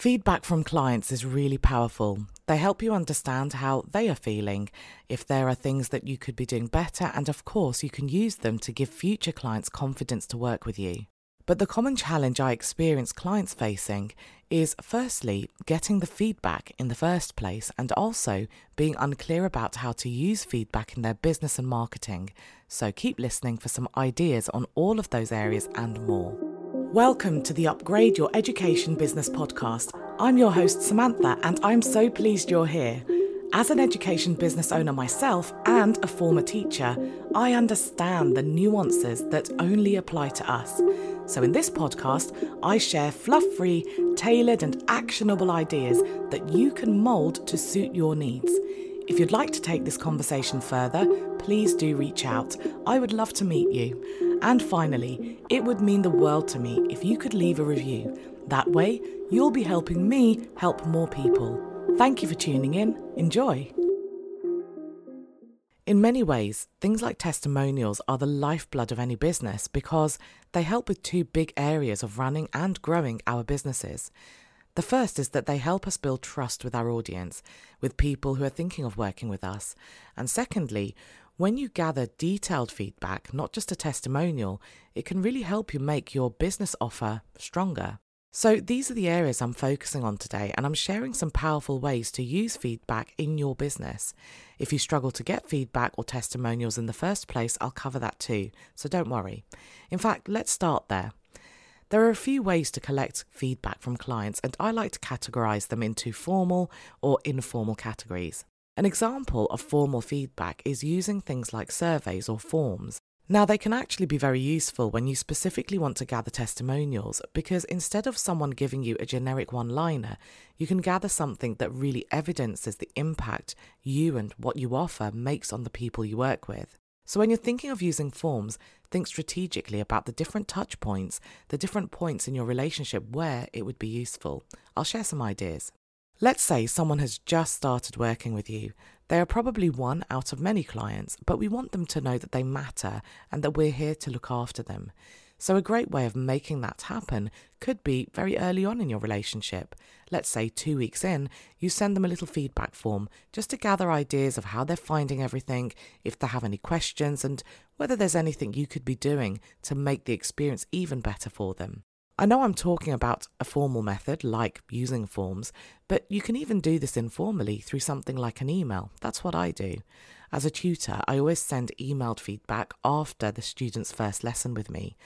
Feedback from clients is really powerful. They help you understand how they are feeling, if there are things that you could be doing better, and of course, you can use them to give future clients confidence to work with you. But the common challenge I experience clients facing is firstly, getting the feedback in the first place, and also being unclear about how to use feedback in their business and marketing. So keep listening for some ideas on all of those areas and more. Welcome to the Upgrade Your Education Business podcast. I'm your host, Sumantha, and I'm so pleased you're here. As an education business owner myself and a former teacher, I understand the nuances that only apply to us. So, in this podcast, I share fluff free, tailored, and actionable ideas that you can mould to suit your needs. If you'd like to take this conversation further, please do reach out. I would love to meet you. And finally, it would mean the world to me if you could leave a review. That way, you'll be helping me help more people. Thank you for tuning in. Enjoy. In many ways, things like testimonials are the lifeblood of any business because they help with two big areas of running and growing our businesses. The first is that they help us build trust with our audience, with people who are thinking of working with us. And secondly, when you gather detailed feedback, not just a testimonial, it can really help you make your business offer stronger. So, these are the areas I'm focusing on today, and I'm sharing some powerful ways to use feedback in your business. If you struggle to get feedback or testimonials in the first place, I'll cover that too, so don't worry. In fact, let's start there. There are a few ways to collect feedback from clients, and I like to categorize them into formal or informal categories. An example of formal feedback is using things like surveys or forms. Now, they can actually be very useful when you specifically want to gather testimonials because instead of someone giving you a generic one liner, you can gather something that really evidences the impact you and what you offer makes on the people you work with. So, when you're thinking of using forms, think strategically about the different touch points, the different points in your relationship where it would be useful. I'll share some ideas. Let's say someone has just started working with you. They are probably one out of many clients, but we want them to know that they matter and that we're here to look after them. So, a great way of making that happen could be very early on in your relationship. Let's say two weeks in, you send them a little feedback form just to gather ideas of how they're finding everything, if they have any questions, and whether there's anything you could be doing to make the experience even better for them. I know I'm talking about a formal method like using forms, but you can even do this informally through something like an email. That's what I do. As a tutor, I always send emailed feedback after the student's first lesson with me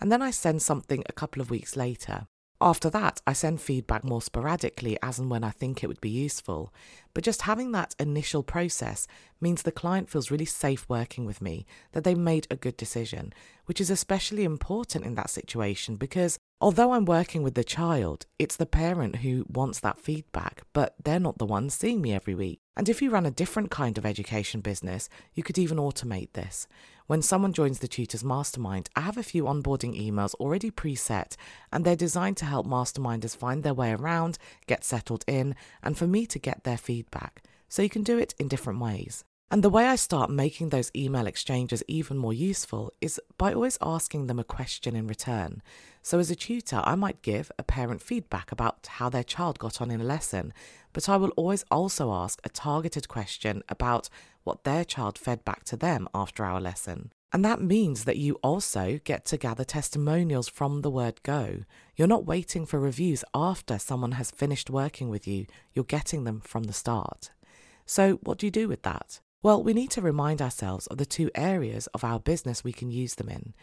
and then I send something a couple of weeks later. After that, I send feedback more sporadically as and when I think it would be useful. But just having that initial process means the client feels really safe working with me, that they made a good decision, which is especially important in that situation because although I'm working with the child, it's the parent who wants that feedback, but they're not the ones seeing me every week. And if you run a different kind of education business, you could even automate this. When someone joins the Tutors Mastermind, I have a few onboarding emails already preset, and they're designed to help masterminders find their way around, get settled in, and for me to get their feedback. So you can do it in different ways. And the way I start making those email exchanges even more useful is by always asking them a question in return. So, as a tutor, I might give a parent feedback about how their child got on in a lesson, but I will always also ask a targeted question about what their child fed back to them after our lesson. And that means that you also get to gather testimonials from the word go. You're not waiting for reviews after someone has finished working with you, you're getting them from the start. So, what do you do with that? Well, we need to remind ourselves of the two areas of our business we can use them in.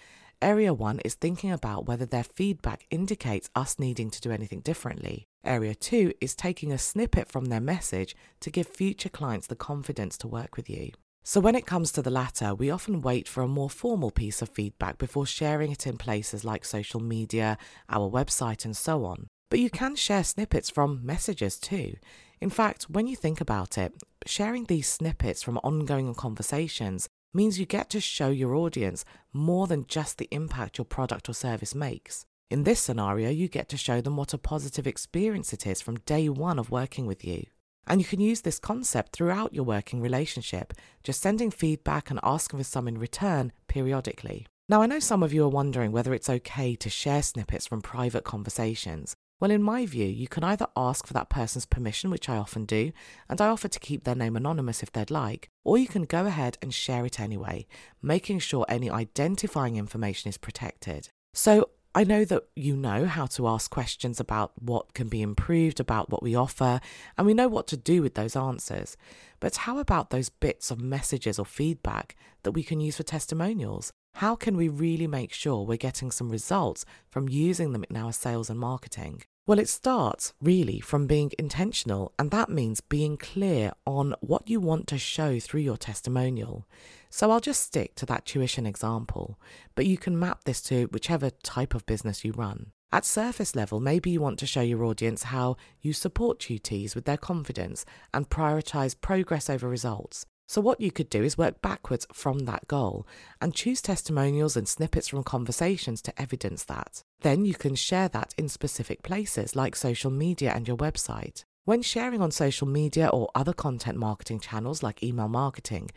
Area one is thinking about whether their feedback indicates us needing to do anything differently. Area two is taking a snippet from their message to give future clients the confidence to work with you. So, when it comes to the latter, we often wait for a more formal piece of feedback before sharing it in places like social media, our website, and so on. But you can share snippets from messages too. In fact, when you think about it, sharing these snippets from ongoing conversations means you get to show your audience more than just the impact your product or service makes. In this scenario, you get to show them what a positive experience it is from day one of working with you. And you can use this concept throughout your working relationship, just sending feedback and asking for some in return periodically. Now, I know some of you are wondering whether it's okay to share snippets from private conversations. Well, in my view, you can either ask for that person's permission, which I often do, and I offer to keep their name anonymous if they'd like, or you can go ahead and share it anyway, making sure any identifying information is protected. So I know that you know how to ask questions about what can be improved, about what we offer, and we know what to do with those answers. But how about those bits of messages or feedback that we can use for testimonials? How can we really make sure we're getting some results from using them in our sales and marketing? Well, it starts really from being intentional, and that means being clear on what you want to show through your testimonial. So I'll just stick to that tuition example, but you can map this to whichever type of business you run. At surface level, maybe you want to show your audience how you support tutees with their confidence and prioritize progress over results. So, what you could do is work backwards from that goal and choose testimonials and snippets from conversations to evidence that. Then you can share that in specific places like social media and your website. When sharing on social media or other content marketing channels like email marketing,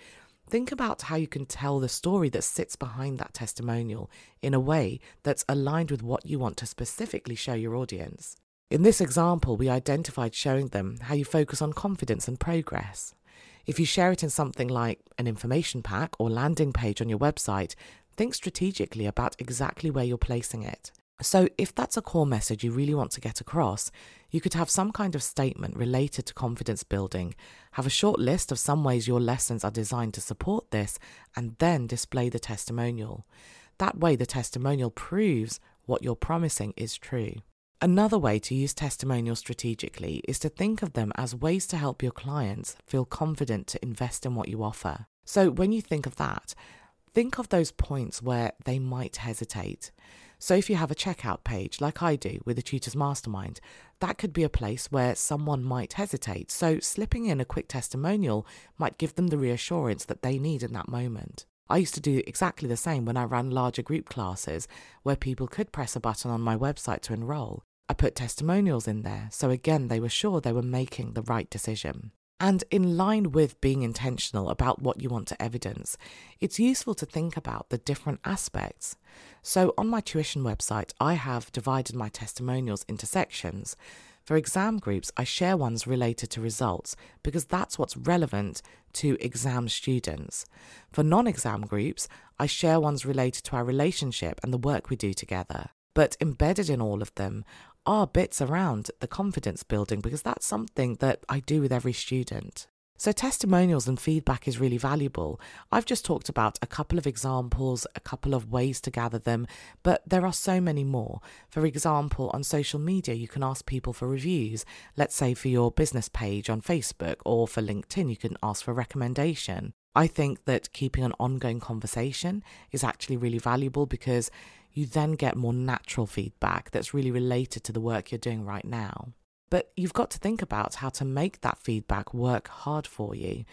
think about how you can tell the story that sits behind that testimonial in a way that's aligned with what you want to specifically show your audience. In this example, we identified showing them how you focus on confidence and progress. If you share it in something like an information pack or landing page on your website, think strategically about exactly where you're placing it. So, if that's a core message you really want to get across, you could have some kind of statement related to confidence building, have a short list of some ways your lessons are designed to support this, and then display the testimonial. That way, the testimonial proves what you're promising is true. Another way to use testimonials strategically is to think of them as ways to help your clients feel confident to invest in what you offer. So, when you think of that, think of those points where they might hesitate. So, if you have a checkout page, like I do with the Tutors Mastermind, that could be a place where someone might hesitate. So, slipping in a quick testimonial might give them the reassurance that they need in that moment. I used to do exactly the same when I ran larger group classes where people could press a button on my website to enroll. I put testimonials in there, so again, they were sure they were making the right decision. And in line with being intentional about what you want to evidence, it's useful to think about the different aspects. So, on my tuition website, I have divided my testimonials into sections. For exam groups, I share ones related to results because that's what's relevant to exam students. For non exam groups, I share ones related to our relationship and the work we do together. But embedded in all of them are bits around the confidence building because that's something that I do with every student. So, testimonials and feedback is really valuable. I've just talked about a couple of examples, a couple of ways to gather them, but there are so many more. For example, on social media, you can ask people for reviews. Let's say for your business page on Facebook or for LinkedIn, you can ask for recommendation. I think that keeping an ongoing conversation is actually really valuable because you then get more natural feedback that's really related to the work you're doing right now. But you've got to think about how to make that feedback work hard for you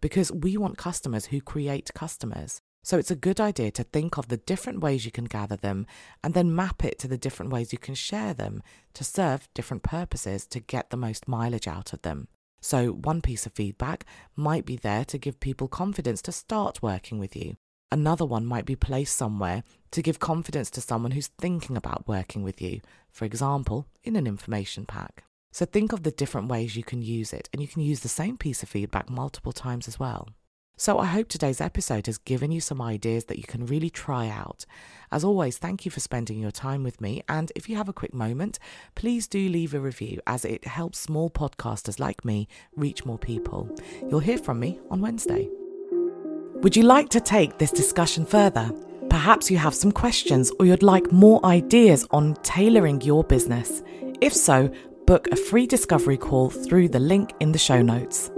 because we want customers who create customers. So it's a good idea to think of the different ways you can gather them and then map it to the different ways you can share them to serve different purposes to get the most mileage out of them. So, one piece of feedback might be there to give people confidence to start working with you. Another one might be placed somewhere to give confidence to someone who's thinking about working with you, for example, in an information pack. So think of the different ways you can use it, and you can use the same piece of feedback multiple times as well. So I hope today's episode has given you some ideas that you can really try out. As always, thank you for spending your time with me. And if you have a quick moment, please do leave a review as it helps small podcasters like me reach more people. You'll hear from me on Wednesday. Would you like to take this discussion further? Perhaps you have some questions or you'd like more ideas on tailoring your business. If so, book a free discovery call through the link in the show notes.